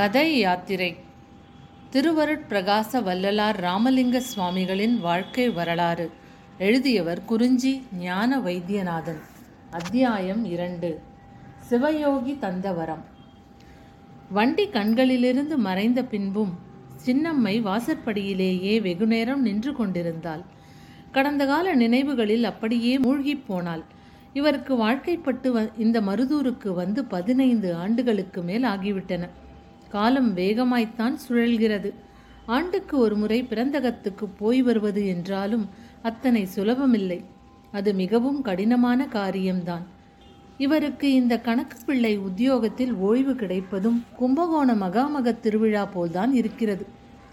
கதை யாத்திரை. திருவருட்பிரகாச வல்லலார் ராமலிங்க சுவாமிகளின் வாழ்க்கை வரலாறு. எழுதியவர் குறிஞ்சி ஞான வைத்தியநாதன். அத்தியாயம் இரண்டு. சிவயோகி தந்தவரம். வண்டி கண்களிலிருந்து மறைந்த பின்பும் சின்னம்மை வாசற்படியிலேயே வெகுநேரம் நின்று கொண்டிருந்தாள். கடந்த கால நினைவுகளில் அப்படியே மூழ்கிப் போனாள். இவருக்கு வாழ்க்கைப்பட்டு வ இந்த மருதூருக்கு வந்து பதினைந்து ஆண்டுகளுக்கு மேல் ஆகிவிட்டன. காலம் வேகமாய்த்தான் சுழல்கிறது. ஆண்டுக்கு ஒரு முறை பிறந்தகத்துக்கு போய் வருவது என்றாலும் அத்தனை சுலபமில்லை. அது மிகவும் கடினமான காரியம்தான். இவருக்கு இந்த கணக்கு பிள்ளை உத்தியோகத்தில் ஓய்வு கிடைப்பதும் கும்பகோண மகாமக திருவிழா போல்தான் இருக்கிறது.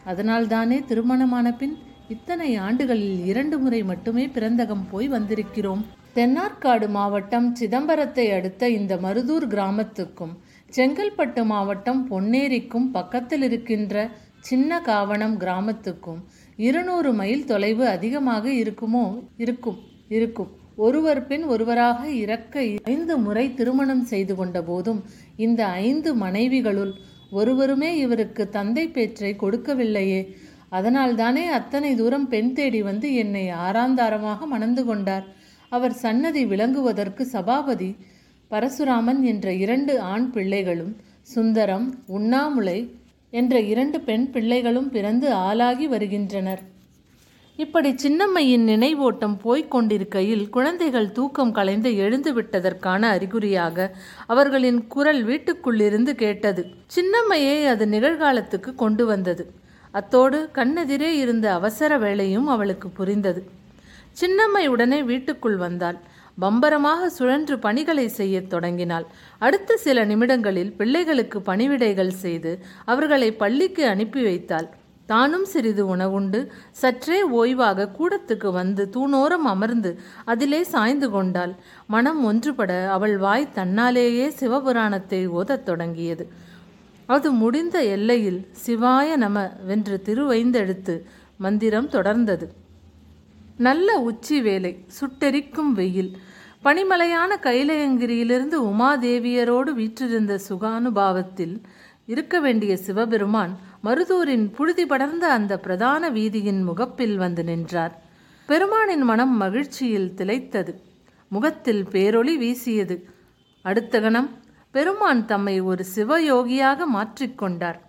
அதனால்தானே திருமணமான பின் இத்தனை ஆண்டுகளில் இரண்டு முறை மட்டுமே பிறந்தகம் போய் வந்திருக்கிறோம். தென்னார்காடு மாவட்டம் சிதம்பரத்தை அடுத்த இந்த மருதூர் கிராமத்துக்கும் செங்கல்பட்டு மாவட்டம் பொன்னேரிக்கும் பக்கத்தில் இருக்கின்ற சின்ன காவணம் கிராமத்துக்கும் இருநூறு மைல் தொலைவு அதிகமாக இருக்குமோ? இருக்கும். இருக்கும். ஒருவர் பின் ஒருவராக இறக்க ஐந்து முறை திருமணம் செய்து கொண்ட போதும் இந்த ஐந்து மனைவிகளுள் ஒருவருமே இவருக்கு தந்தை பேற்றை கொடுக்கவில்லையே. அதனால்தானே அத்தனை தூரம் பெண் தேடி வந்து என்னை ஆராந்தாரமாக மணந்து கொண்டார். அவர் சன்னதி விளங்குவதற்கு சபாபதி பரசுராமன் என்ற இரண்டு ஆண் பிள்ளைகளும் சுந்தரம் உண்ணாமுலை என்ற இரண்டு பெண் பிள்ளைகளும் பிறந்து ஆளாகி வருகின்றனர். இப்படி சின்னம்மையின் நினைவோட்டம் போய்க் கொண்டிருக்கையில் குழந்தைகள் தூக்கம் கலைந்து எழுந்து விட்டதற்கான அறிகுறியாக அவர்களின் குரல் வீட்டுக்குள்ளிருந்து கேட்டது. சின்னம்மையை அது நிகழ்காலத்துக்கு கொண்டு வந்தது. அத்தோடு கண்ணெதிரே இருந்த அவசர வேலையும் அவளுக்கு புரிந்தது. சின்னம்மை உடனே வீட்டுக்குள் வந்தாள். பம்பரமாக சுழன்று பணிகளை செய்யத் தொடங்கினாள். அடுத்த சில நிமிடங்களில் பிள்ளைகளுக்கு பணிவிடைகள் செய்து அவர்களை பள்ளிக்கு அனுப்பி வைத்தாள். தானும் சிறிது உணவுண்டு. சற்றே ஓய்வாக கூடத்துக்கு வந்து தூணோரம் அமர்ந்து அதிலே சாய்ந்து கொண்டாள். மனம் ஒன்றுபட அவள் வாய் தன்னாலேயே சிவபுராணத்தை ஓதத் தொடங்கியது. அது முடிந்த எல்லையில் சிவாய நம வென்று திருவைந்தெழுத்து மந்திரம் தொடர்ந்தது. நல்ல உச்சி வேலை. சுட்டெரிக்கும் வெயில். பனிமலையான கைலயங்கிரியிலிருந்து உமாதேவியரோடு வீற்றிருந்த சுகானுபாவத்தில் இருக்க வேண்டிய சிவபெருமான் மருதூரின் புழுதி படர்ந்த அந்த பிரதான வீதியின் முகப்பில் வந்து நின்றார். பெருமானின் மனம் மகிழ்ச்சியில் திளைத்தது. முகத்தில் பேரொளி வீசியது. அடுத்த கணம் பெருமான் தம்மை ஒரு சிவயோகியாக மாற்றிக்கொண்டார்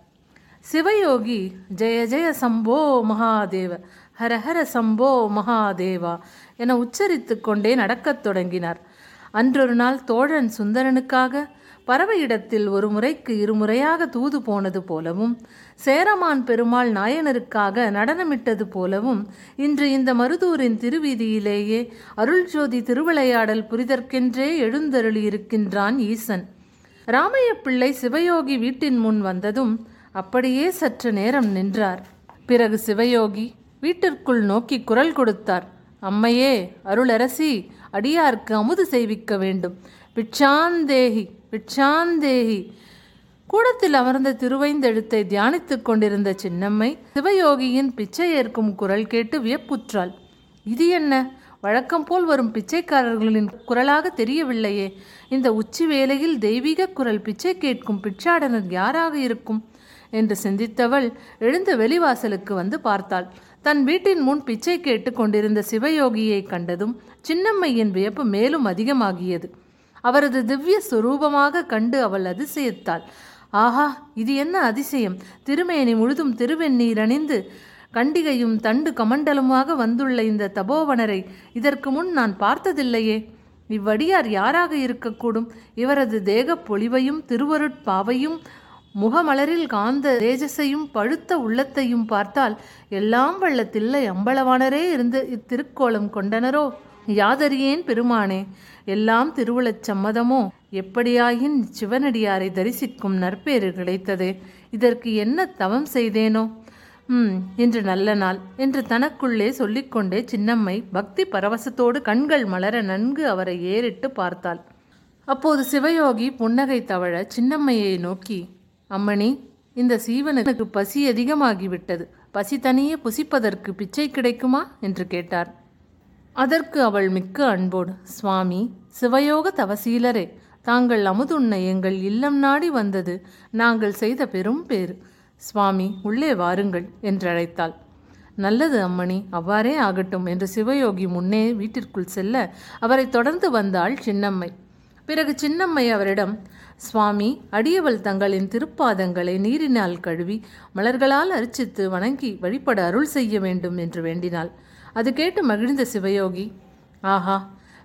சிவயோகி ஜெய ஜெய சம்போ மகாதேவ ஹர ஹர சம்போ மகாதேவா என உச்சரித்து கொண்டே நடக்கத் தொடங்கினார். அன்றொரு நாள் தோழன் சுந்தரனுக்காக பறவையிடத்தில் ஒரு முறைக்கு இருமுறையாக தூது போனது போலவும் சேரமான் பெருமாள் நாயனருக்காக நடனமிட்டது போலவும் இன்று இந்த மருதூரின் திருவீதியிலேயே அருள்ஜோதி திருவிளையாடல் புரிதற்கென்றே எழுந்தருளியிருக்கின்றான் ஈசன். ராமைய பிள்ளை சிவயோகி வீட்டின் முன் வந்ததும் அப்படியே சற்று நேரம் நின்றார். பிறகு சிவயோகி வீட்டிற்குள் நோக்கி குரல் கொடுத்தார். அம்மையே அருளரசி அடியார்க்கு அமுது செய்விக்க வேண்டும். பிட்சாந்தேகி பிட்சாந்தேகி கூடத்தில் அமர்ந்த திருவைந்தெழுத்தை தியானித்துக் கொண்டிருந்த சின்னம்மை சிவயோகியின் பிச்சை ஏற்கும் குரல் கேட்டு வியப்புற்றாள். இது என்ன? வழக்கம் போல் வரும் பிச்சைக்காரர்களின் குரலாக தெரியவில்லையே. இந்த உச்சி வேளையில் தெய்வீக குரல் பிச்சை கேட்கும் பிச்சாடனர் யாராக இருக்கும்? என்று சிந்தித்தவள் எழுந்த வெளிவாசலுக்கு வந்து பார்த்தாள். தன் வீட்டின் முன் பிச்சை கேட்டு கொண்டிருந்த சிவயோகியை கண்டதும் சின்னம்மையின் வியப்பு மேலும் அதிகமாகியது. அவரது திவ்ய சுரூபமாக கண்டு அவள் அதிசயத்தாள். ஆஹா இது என்ன அதிசயம்? திருமேனி முழுதும் திருவெண்ணீர் அணிந்து கண்டிகையும் தண்டு கமண்டலுமாக வந்துள்ள இந்த தபோவனரை இதற்கு முன் நான் பார்த்ததில்லையே. இவ்வடியார் யாராக இருக்கக்கூடும்? இவரது தேகப் பொலிவையும் திருவருட்பாவையும் முகமலரில் காந்த தேஜஸையும் பழுத்த உள்ளத்தையும் பார்த்தால் எல்லாம் வல்ல தில்லை அம்பளவானரே இருந்து இத்திருக்கோலம் கொண்டனரோ? யாதறியேன் பெருமானே எல்லாம் திருவுளச் சம்மதமோ? எப்படியாயின் சிவனடியாரை தரிசிக்கும் நற்பேறு கிடைத்தது? இதற்கு என்ன தவம் செய்தேனோ? ம் இன்று நல்ல நாள். என்று தனக்குள்ளே சொல்லிக்கொண்டே சின்னம்மை பக்தி பரவசத்தோடு கண்கள் மலர நன்கு அவரை ஏறிட்டு பார்த்தாள். அப்போது சிவயோகி புன்னகை தவழ சின்னம்மையை நோக்கி அம்மணி இந்த சீவனுக்கு பசி அதிகமாகிவிட்டது. பசி தனியே புசிப்பதற்கு பிச்சை கிடைக்குமா? என்று கேட்டார். அதற்கு அவள் மிக்க அன்போடு சுவாமி சிவயோக தவசீலரே தாங்கள் அமுதுண்ண எங்கள் இல்லம் நாடி வந்தது. நாங்கள் செய்த பெரும் பேறு. சுவாமி உள்ளே வாருங்கள் என்றழைத்தாள் நல்லது அம்மணி அவ்வாறே ஆகட்டும் என்று சிவயோகி முன்னே வீட்டிற்குள் செல்ல அவரை தொடர்ந்து வந்தாள் சின்னம்மை. பிறகு சின்னம்மை அவரிடம் சுவாமி அடியவள் தங்களின் திருப்பாதங்களை நீரினால் கழுவி மலர்களால் அர்ச்சித்து வணங்கி வழிபட அருள் செய்ய வேண்டும் என்று வேண்டினாள். அது கேட்டு மகிழ்ந்த சிவயோகி ஆஹா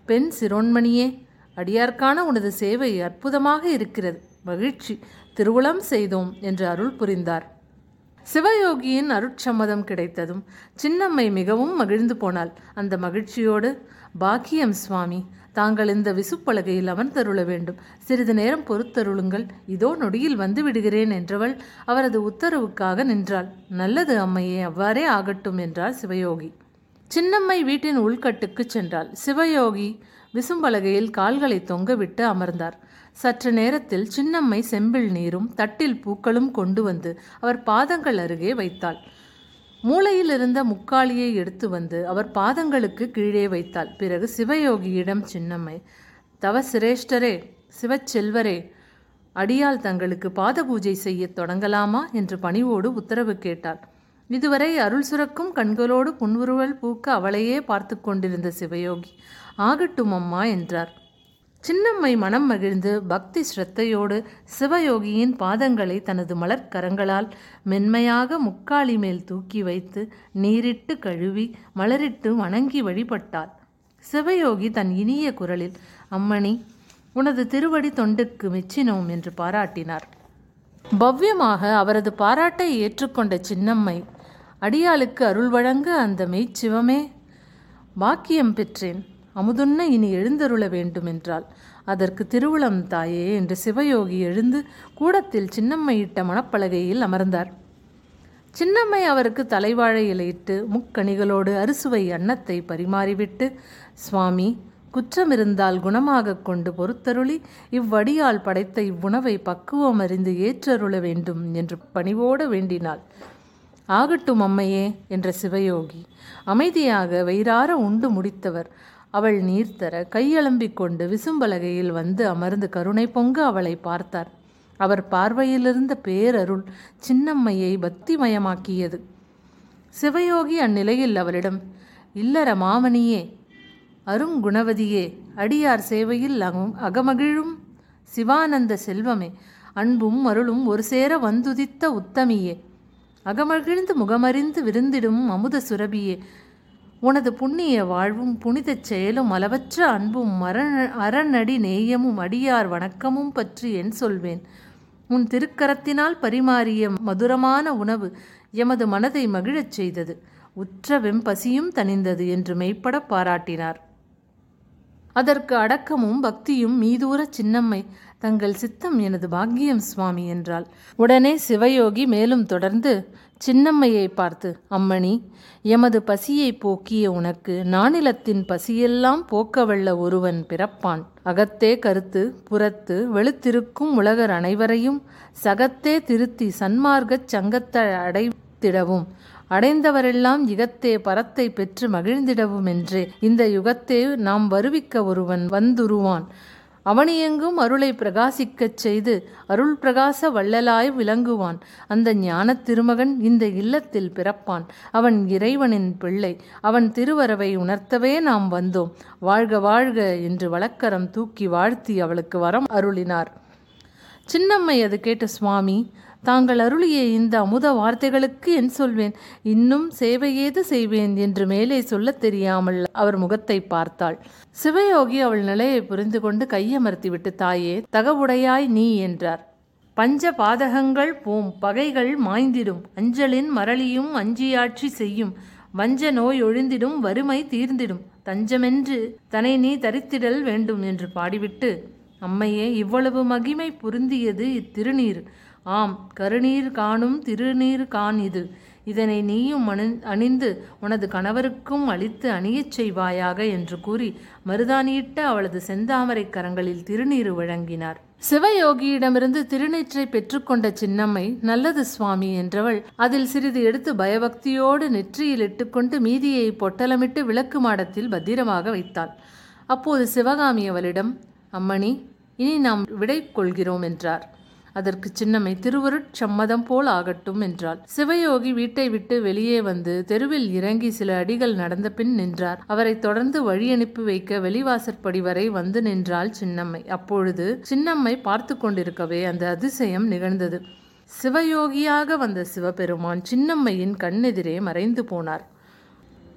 பெண் சிரோன்மணியே அடியார்க்கான உனது சேவை அற்புதமாக இருக்கிறது. மகிழ்ச்சி திருவுளம் செய்தோம் என்று அருள் புரிந்தார். சிவயோகியின் அருட்சம்மதம் கிடைத்ததும் சின்னம்மை மிகவும் மகிழ்ந்து போனாள். அந்த மகிழ்ச்சியோடு பாக்கியம் சுவாமி தாங்கள் இந்த விசுப்பலகையில் அமர்ந்தருள வேண்டும். சிறிது நேரம் பொறுத்தருளுங்கள். இதோ நொடியில் வந்து விடுகிறேன் என்றவள் அவரது உத்தரவுக்காக நின்றாள். நல்லது அம்மையே அவ்வாறே ஆகட்டும் என்றார் சிவயோகி. சின்னம்மை வீட்டின் உள்கட்டுக்குச் சென்றாள். சிவயோகி விசும்பலகையில் கால்களை தொங்கவிட்டு அமர்ந்தார். சற்று நேரத்தில் சின்னம்மை செம்பில் நீரும் தட்டில் பூக்களும் கொண்டு வந்து அவர் பாதங்கள் அருகே வைத்தாள். மூளையில் இருந்த முக்காலியை எடுத்து வந்து அவர் பாதங்களுக்கு கீழே வைத்தாள். பிறகு சிவயோகியிடம் சின்னம்மை தவ சிரேஷ்டரே சிவச்செல்வரே அடியால் தங்களுக்கு பாத பூஜை செய்யத் தொடங்கலாமா? என்று பணிவோடு உத்தரவு கேட்டாள். இதுவரை அருள் சுரக்கும் கண்களோடு புன்வுருவல் பூக்க அவளையே பார்த்து கொண்டிருந்த சிவயோகி ஆகட்டும் அம்மா என்றார். சின்னம்மை மனம் மகிழ்ந்து பக்தி ஸ்ரத்தையோடு சிவயோகியின் பாதங்களை தனது மலர்க்கரங்களால் மென்மையாக முக்காலி மேல் தூக்கி வைத்து நீரிட்டு கழுவி மலரிட்டு வணங்கி வழிபட்டாள் சிவயோகி தன் இனிய குரலில் அம்மணி உனது திருவடி தொண்டுக்கு மெச்சினோம் என்று பாராட்டினார். பவ்யமாக அவரது பாராட்டை ஏற்றுக்கொண்ட சின்னம்மை அடியாளுக்கு அருள் வழங்க அந்த மெய்ச்சிவமே பாக்கியம் பெற்றேன். அமுதுண்ண இனி எழுந்தருள வேண்டுமென்றாள். அதற்கு திருவுளம் தாயே என்று சிவயோகி எழுந்து கூடத்தில் சின்னம்மையிட்ட மணப்பலகையில் அமர்ந்தார். சின்னம்மை அவருக்கு தலைவாழை இலையிட்டு முக்கணிகளோடு அறுசுவை அன்னத்தை பரிமாறிவிட்டு சுவாமி குற்றமிருந்தால் குணமாகக் கொண்டு பொறுத்தருளி இவ்வடியால் படைத்த இவ்வுணவை பக்குவம் அறிந்து ஏற்றருள வேண்டும் என்று பணிவோடு வேண்டினாள். ஆகட்டும் அம்மையே என்ற சிவயோகி அமைதியாக வயிறார உண்டு முடித்தவர். அவள் நீர் தர கையளம்பிக் கொண்டு விசும்பலகையில் வந்து அமர்ந்து கருணை பொங்க அவளை பார்த்தார். அவர் பார்வையிலிருந்த பேரருள் சின்னம்மையை பக்திமயமாக்கியது. சிவயோகி அந்நிலையில் அவளிடம் இல்லற மாமணியே அருங்குணவதியே அடியார் சேவையில் அகம் அகமகிழும் சிவானந்த செல்வமே அன்பும் அருளும் ஒரு சேர வந்துதித்த உத்தமியே அகமகிழ்ந்து முகமறிந்து விருந்திடும் அமுத சுரபியே உனது புண்ணிய வாழ்வும் புனிதச் செயலும் அளவற்ற அன்பும் மரண அறநடி நேயமும் அடியார் வணக்கமும் பற்றி என் சொல்வேன். உன் திருக்கரத்தினால் பரிமாறிய மதுரமான உணவு எமது மனதை மகிழச் செய்தது. உற்ற வெம்பசியும் தணிந்தது என்று மெய்ப்பட பாராட்டினார். அதற்கு அடக்கமும் பக்தியும் மீதூர சின்னம்மை தங்கள் சித்தம் எனது பாக்கியம் சுவாமி என்றாள். உடனே சிவயோகி மேலும் தொடர்ந்து சின்னம்மையை பார்த்து அம்மணி எமது பசியை போக்கிய உனக்கு நானிலத்தின் பசியெல்லாம் போக்கவல்ல ஒருவன் பிறப்பான். அகத்தே கருத்து புறத்து வெளுத்திருக்கும் உலகர் அனைவரையும் சகத்தே திருத்தி சன்மார்க்கச் சங்கத்தை அடைத்திடவும். அடைந்தவரெல்லாம் யுகத்தே பரத்தை பெற்று மகிழ்ந்திடவும் என்றே இந்த யுகத்தே நாம் வருவிக்க ஒருவன் வந்துருவான். அவனியெங்கும் அருளை பிரகாசிக்கச் செய்து அருள் பிரகாச வள்ளலாய் விளங்குவான். அந்த ஞானத் திருமகன் இந்த இல்லத்தில் பிறப்பான். அவன் இறைவனின் பிள்ளை. அவன் திருவரவை உணர்த்தவே நாம் வந்தோம். வாழ்க வாழ்க என்று வழக்கரம் தூக்கி வாழ்த்தி அவளுக்கு வரம் அருளினார். சின்னம்மை அது கேட்ட சுவாமி தாங்கள் அருளிய இந்த அமுத வார்த்தைகளுக்கு என் சொல்வேன். இன்னும் சேவையேது செய்வேன் என்று மேலே சொல்லத் தெரியாமல் அவர் முகத்தை பார்த்தாள். சிவயோகி அவள் நிலையை புரிந்து கொண்டு கையமர்த்திவிட்டு தாயே தகவுடையாய் நீ என்றார். பஞ்ச பாதகங்கள் போம் பகைகள் மாய்ந்திடும் அஞ்சலின் மரளியும் அஞ்சியாட்சி செய்யும் வஞ்ச நோய் ஒழிந்திடும் வறுமை தீர்ந்திடும் தஞ்சமென்று தனை நீ தரித்திடல் வேண்டும் என்று பாடிவிட்டு அம்மையே இவ்வளவு மகிமை பொருந்தியது இத்திருநீர். ஆம் கருநீர் காணும் திருநீர் கான் இது. இதனை நீயும் அணி அணிந்து உனது கணவருக்கும் அளித்து அணியச் செய்வாயாக என்று கூறி மருதாணியிட்ட அவளது செந்தாமரை கரங்களில் திருநீர் வழங்கினார். சிவயோகியிடமிருந்து திருநீற்றை பெற்றுக்கொண்ட சின்னம்மை நல்லது சுவாமி என்றவள் அதில் சிறிது எடுத்து பயபக்தியோடு நெற்றியில் இட்டுக்கொண்டு மீதியை பொட்டலமிட்டு விளக்கு மாடத்தில் பத்திரமாக வைத்தாள். அப்போது சிவகாமி அவளிடம் அம்மணி இனி நாம் விடை கொள்கிறோம் என்றார். அதற்கு சின்னம்மை திருவருட் சம்மதம் போல் ஆகட்டும் என்றாள். சிவயோகி வீட்டை விட்டு வெளியே வந்து தெருவில் இறங்கி சில அடிகள் நடந்த பின் நின்றார். அவரை தொடர்ந்து வழி அனுப்பி வைக்க வெளிவாசற்படி வரை வந்து நின்றாள் சின்னம்மை. அப்பொழுது சின்னம்மை பார்த்து கொண்டிருக்கவே அந்த அதிசயம் நிகழ்ந்தது. சிவயோகியாக வந்த சிவபெருமான் சின்னம்மையின் கண்ணெதிரே மறைந்து போனார்.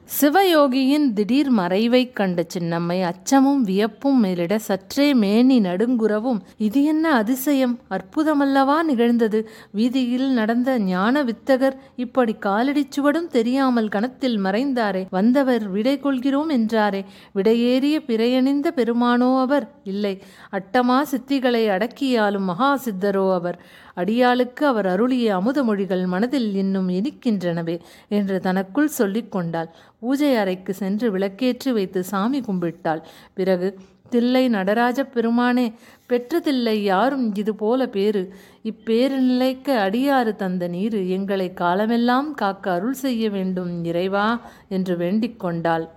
சிவயோகியின் திடீர் மறைவைக் கண்ட சின்னம்மை அச்சமும் வியப்பும் மேலிட சற்றே மேனி நடுங்குறவும் இது என்ன அதிசயம்? அற்புதமல்லவா நிகழ்ந்தது. வீதியில் நடந்த ஞான வித்தகர் இப்படி காலடிச்சுவடும் தெரியாமல் கணத்தில் மறைந்தாரே. வந்தவர் விடை கொள்கிறோம் என்றாரே. விடையேறிய பிறையணிந்த பெருமானோ அவர்? இல்லை. அட்டமா சித்திகளை அடக்கியாலும் மகா சித்தரோ அவர். அடியாளுக்கு அவர் அருளிய அமுதமொழிகள் மனதில் இன்னும் இனிக்கின்றனவே என்று தனக்குள் சொல்லிக் கொண்டாள். பூஜை அறைக்கு சென்று விளக்கேற்றி வைத்து சாமி கும்பிட்டாள். பிறகு தில்லை நடராஜ பெருமானே பெற்றதில்லை யாரும் இது போல பேரு இப்பேரு நிலைக்க அடியாறு தந்த நீரு எங்களை காலமெல்லாம் காக்க அருள் செய்ய வேண்டும் இறைவா என்று வேண்டிக் கொண்டாள்.